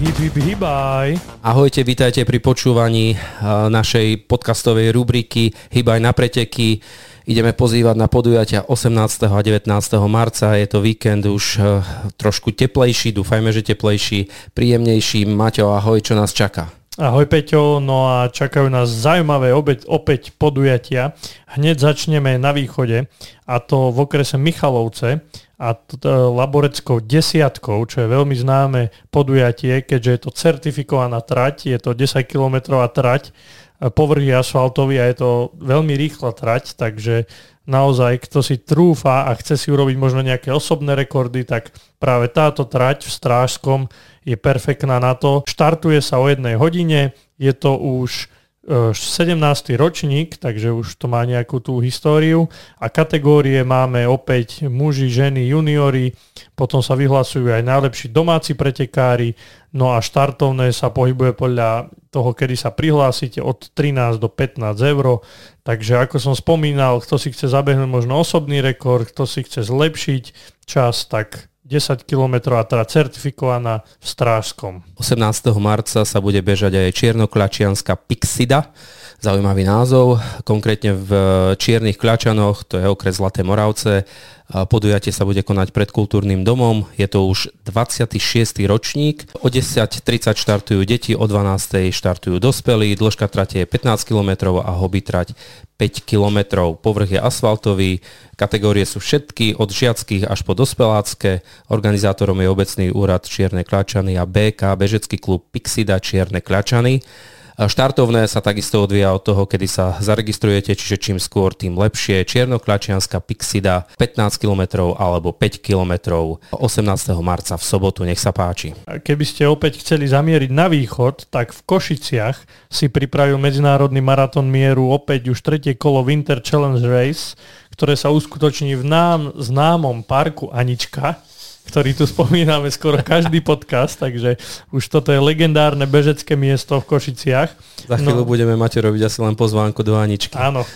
Hip, hip, hibaj. Ahojte, vítajte pri počúvaní uh, našej podcastovej rubriky Hybaj na preteky. Ideme pozývať na podujatia 18. a 19. marca. Je to víkend už uh, trošku teplejší, dúfajme, že teplejší, príjemnejší. Maťo, ahoj, čo nás čaká? Ahoj Peťo, no a čakajú nás zaujímavé opäť, opäť podujatia. Hneď začneme na východe a to v okrese Michalovce a Laboreckou desiatkou, čo je veľmi známe podujatie, keďže je to certifikovaná trať, je to 10 km trať, povrch je asfaltový a je to veľmi rýchla trať, takže naozaj, kto si trúfa a chce si urobiť možno nejaké osobné rekordy, tak práve táto trať v Strážskom je perfektná na to. Štartuje sa o jednej hodine, je to už 17. E, ročník, takže už to má nejakú tú históriu a kategórie máme opäť muži, ženy, juniori, potom sa vyhlasujú aj najlepší domáci pretekári, no a štartovné sa pohybuje podľa toho, kedy sa prihlásite od 13 do 15 eur, takže ako som spomínal, kto si chce zabehnúť možno osobný rekord, kto si chce zlepšiť čas, tak 10 km a teda certifikovaná v Strážskom. 18. marca sa bude bežať aj Čiernoklačianská Pixida, zaujímavý názov, konkrétne v Čiernych Kľačanoch, to je okres Zlaté Moravce, Podujatie sa bude konať pred kultúrnym domom. Je to už 26. ročník. O 10.30 štartujú deti, o 12.00 štartujú dospelí. Dĺžka trate je 15 km a hobby trať 5 km. Povrch je asfaltový. Kategórie sú všetky od žiackých až po dospelácké. Organizátorom je obecný úrad Čierne Kľačany a BK, bežecký klub Pixida Čierne Kľačany. Štartovné sa takisto odvíja od toho, kedy sa zaregistrujete, čiže čím skôr, tým lepšie. Čiernoklačianska Pixida 15 km alebo 5 km 18. marca v sobotu, nech sa páči. Keby ste opäť chceli zamieriť na východ, tak v Košiciach si pripravil Medzinárodný maratón mieru opäť už tretie kolo Winter Challenge Race, ktoré sa uskutoční v nám známom parku Anička ktorý tu spomíname skoro každý podcast, takže už toto je legendárne bežecké miesto v Košiciach. Za chvíľu no, budeme mať robiť asi len pozvánku do Aničky. Áno.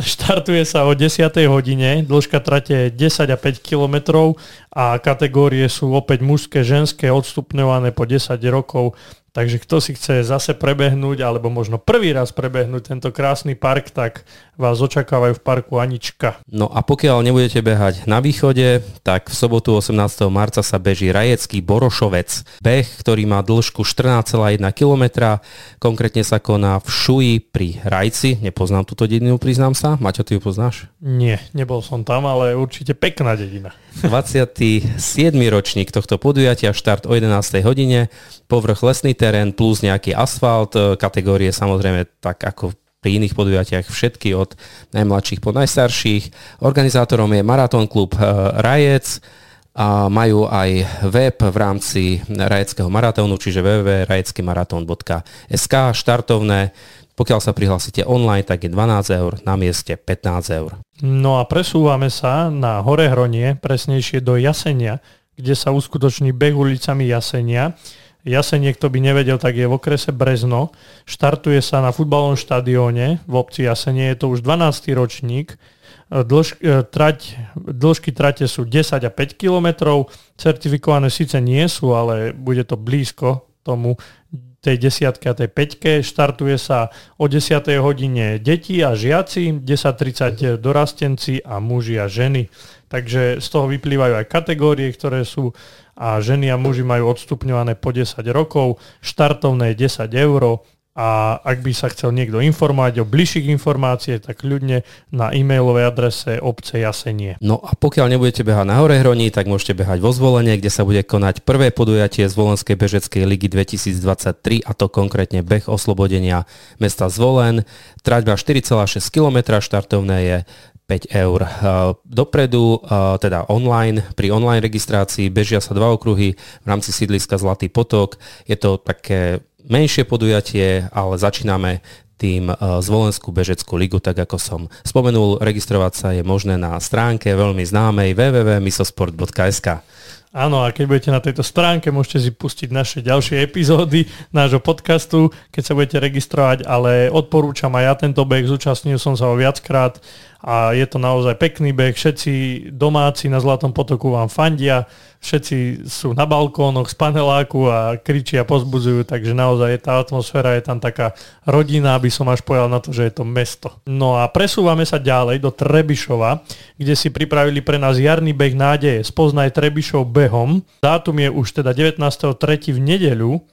Štartuje sa o 10. hodine, dĺžka trate 10 a 5 kilometrov a kategórie sú opäť mužské, ženské, odstupňované po 10 rokov Takže kto si chce zase prebehnúť, alebo možno prvý raz prebehnúť tento krásny park, tak vás očakávajú v parku Anička. No a pokiaľ nebudete behať na východe, tak v sobotu 18. marca sa beží Rajecký Borošovec. Beh, ktorý má dĺžku 14,1 km, konkrétne sa koná v Šuji pri Rajci. Nepoznám túto dedinu, priznám sa. Maťo, ty ju poznáš? Nie, nebol som tam, ale určite pekná dedina. 27. ročník tohto podujatia, štart o 11. hodine, povrch lesný terén plus nejaký asfalt, e, kategórie samozrejme tak ako pri iných podujatiach všetky od najmladších po najstarších. Organizátorom je Maratón klub e, Rajec a majú aj web v rámci Rajeckého maratónu, čiže www.rajeckymaraton.sk štartovné. Pokiaľ sa prihlásite online, tak je 12 eur, na mieste 15 eur. No a presúvame sa na Horehronie, presnejšie do Jasenia, kde sa uskutoční beh ulicami Jasenia. Jasenie, kto by nevedel, tak je v okrese Brezno. Štartuje sa na futbalovom štadióne v obci Jasenie, je to už 12. ročník. Dĺž, e, trať, dĺžky trate sú 10 a 5 kilometrov, certifikované síce nie sú, ale bude to blízko tomu tej desiatke a tej peťke. Štartuje sa o 10. hodine deti a žiaci, 10.30 dorastenci a muži a ženy. Takže z toho vyplývajú aj kategórie, ktoré sú a ženy a muži majú odstupňované po 10 rokov, štartovné 10 eur a ak by sa chcel niekto informovať o bližších informácie, tak ľudne na e-mailovej adrese obce Jasenie. No a pokiaľ nebudete behať na Horehroní, tak môžete behať vo Zvolenie, kde sa bude konať prvé podujatie Zvolenskej bežeckej ligy 2023 a to konkrétne beh oslobodenia mesta Zvolen. Traťba 4,6 km, štartovné je 5 eur. Dopredu, teda online, pri online registrácii bežia sa dva okruhy v rámci sídliska Zlatý potok. Je to také menšie podujatie, ale začíname tým Zvolenskú bežeckú ligu, tak ako som spomenul, registrovať sa je možné na stránke veľmi známej www.misosport.sk. Áno, a keď budete na tejto stránke, môžete si pustiť naše ďalšie epizódy nášho podcastu, keď sa budete registrovať, ale odporúčam aj ja tento beh, zúčastnil som sa ho viackrát a je to naozaj pekný beh. Všetci domáci na Zlatom potoku vám fandia, všetci sú na balkónoch z paneláku a kričia, pozbudzujú, takže naozaj tá atmosféra je tam taká rodina, aby som až povedal na to, že je to mesto. No a presúvame sa ďalej do Trebišova, kde si pripravili pre nás jarný beh nádeje. Spoznaj Trebišov behom. Dátum je už teda 19.3. v nedeľu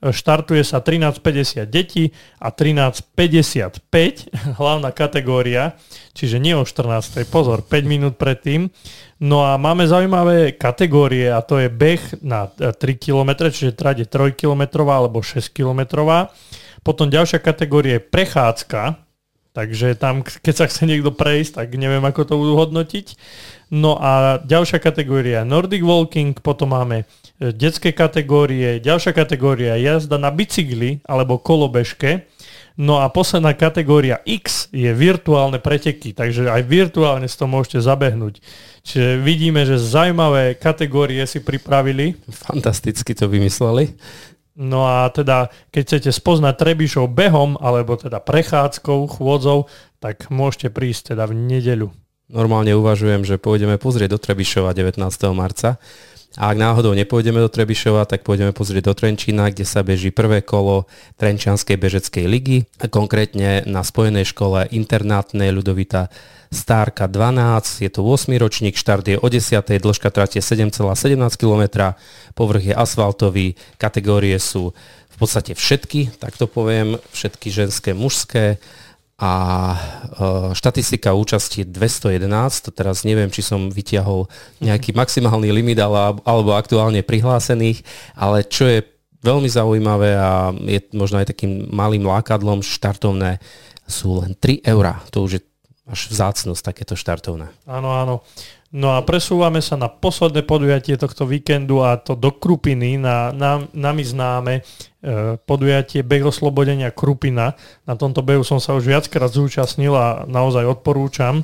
štartuje sa 13.50 detí a 13.55 hlavná kategória, čiže nie o 14. pozor, 5 minút predtým. No a máme zaujímavé kategórie a to je beh na 3 km, čiže trať je 3 km alebo 6 km. Potom ďalšia kategória je prechádzka, takže tam, keď sa chce niekto prejsť, tak neviem, ako to budú hodnotiť. No a ďalšia kategória Nordic Walking, potom máme detské kategórie, ďalšia kategória jazda na bicykli alebo kolobežke. No a posledná kategória X je virtuálne preteky, takže aj virtuálne si to môžete zabehnúť. Čiže vidíme, že zaujímavé kategórie si pripravili. Fantasticky to vymysleli. No a teda, keď chcete spoznať Trebišov behom, alebo teda prechádzkou, chôdzou, tak môžete prísť teda v nedeľu. Normálne uvažujem, že pôjdeme pozrieť do Trebišova 19. marca a ak náhodou nepôjdeme do Trebišova, tak pôjdeme pozrieť do Trenčína, kde sa beží prvé kolo Trenčianskej bežeckej ligy, konkrétne na spojenej škole internátnej Ľudovita Stárka 12, je to 8 ročník, štart je o 10, dĺžka trate 7,17 km, povrch je asfaltový, kategórie sú v podstate všetky, tak to poviem, všetky ženské, mužské, a e, štatistika účasti 211, to teraz neviem, či som vytiahol nejaký maximálny limit alebo aktuálne prihlásených, ale čo je veľmi zaujímavé a je možno aj takým malým lákadlom, štartovné sú len 3 eurá. To už je až vzácnosť takéto štartovné. Áno, áno. No a presúvame sa na posledné podujatie tohto víkendu a to do Krupiny, na, na nami známe e, podujatie Beh oslobodenia Krupina. Na tomto behu som sa už viackrát zúčastnil a naozaj odporúčam.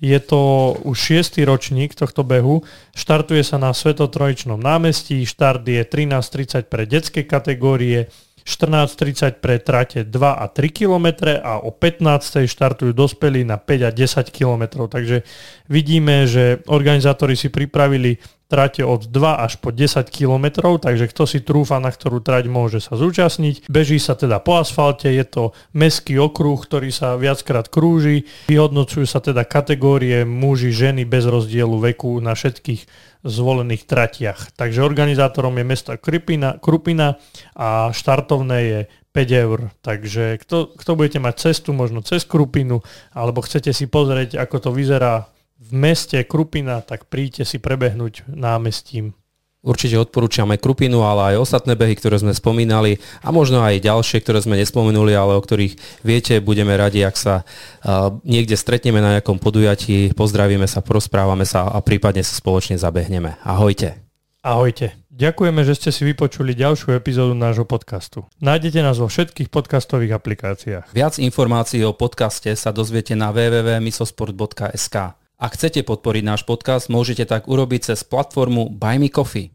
Je to už šiestý ročník tohto behu. Štartuje sa na Svetotrojičnom námestí, štart je 13.30 pre detské kategórie, 14.30 pre trate 2 a 3 km a o 15. štartujú dospelí na 5 a 10 km. Takže vidíme, že organizátori si pripravili trate od 2 až po 10 km, takže kto si trúfa, na ktorú trať môže sa zúčastniť. Beží sa teda po asfalte, je to meský okruh, ktorý sa viackrát krúži. Vyhodnocujú sa teda kategórie muži, ženy bez rozdielu veku na všetkých zvolených tratiach. Takže organizátorom je mesta Krupina, Krupina a štartovné je 5 eur. Takže kto, kto budete mať cestu, možno cez Krupinu, alebo chcete si pozrieť, ako to vyzerá v meste Krupina, tak príďte si prebehnúť námestím. Určite odporúčame Krupinu, ale aj ostatné behy, ktoré sme spomínali a možno aj ďalšie, ktoré sme nespomenuli, ale o ktorých viete, budeme radi, ak sa uh, niekde stretneme na nejakom podujatí, pozdravíme sa, prosprávame sa a prípadne sa spoločne zabehneme. Ahojte. Ahojte. Ďakujeme, že ste si vypočuli ďalšiu epizódu nášho podcastu. Nájdete nás vo všetkých podcastových aplikáciách. Viac informácií o podcaste sa dozviete na www.misosport.sk. Ak chcete podporiť náš podcast, môžete tak urobiť cez platformu Buy Me Coffee.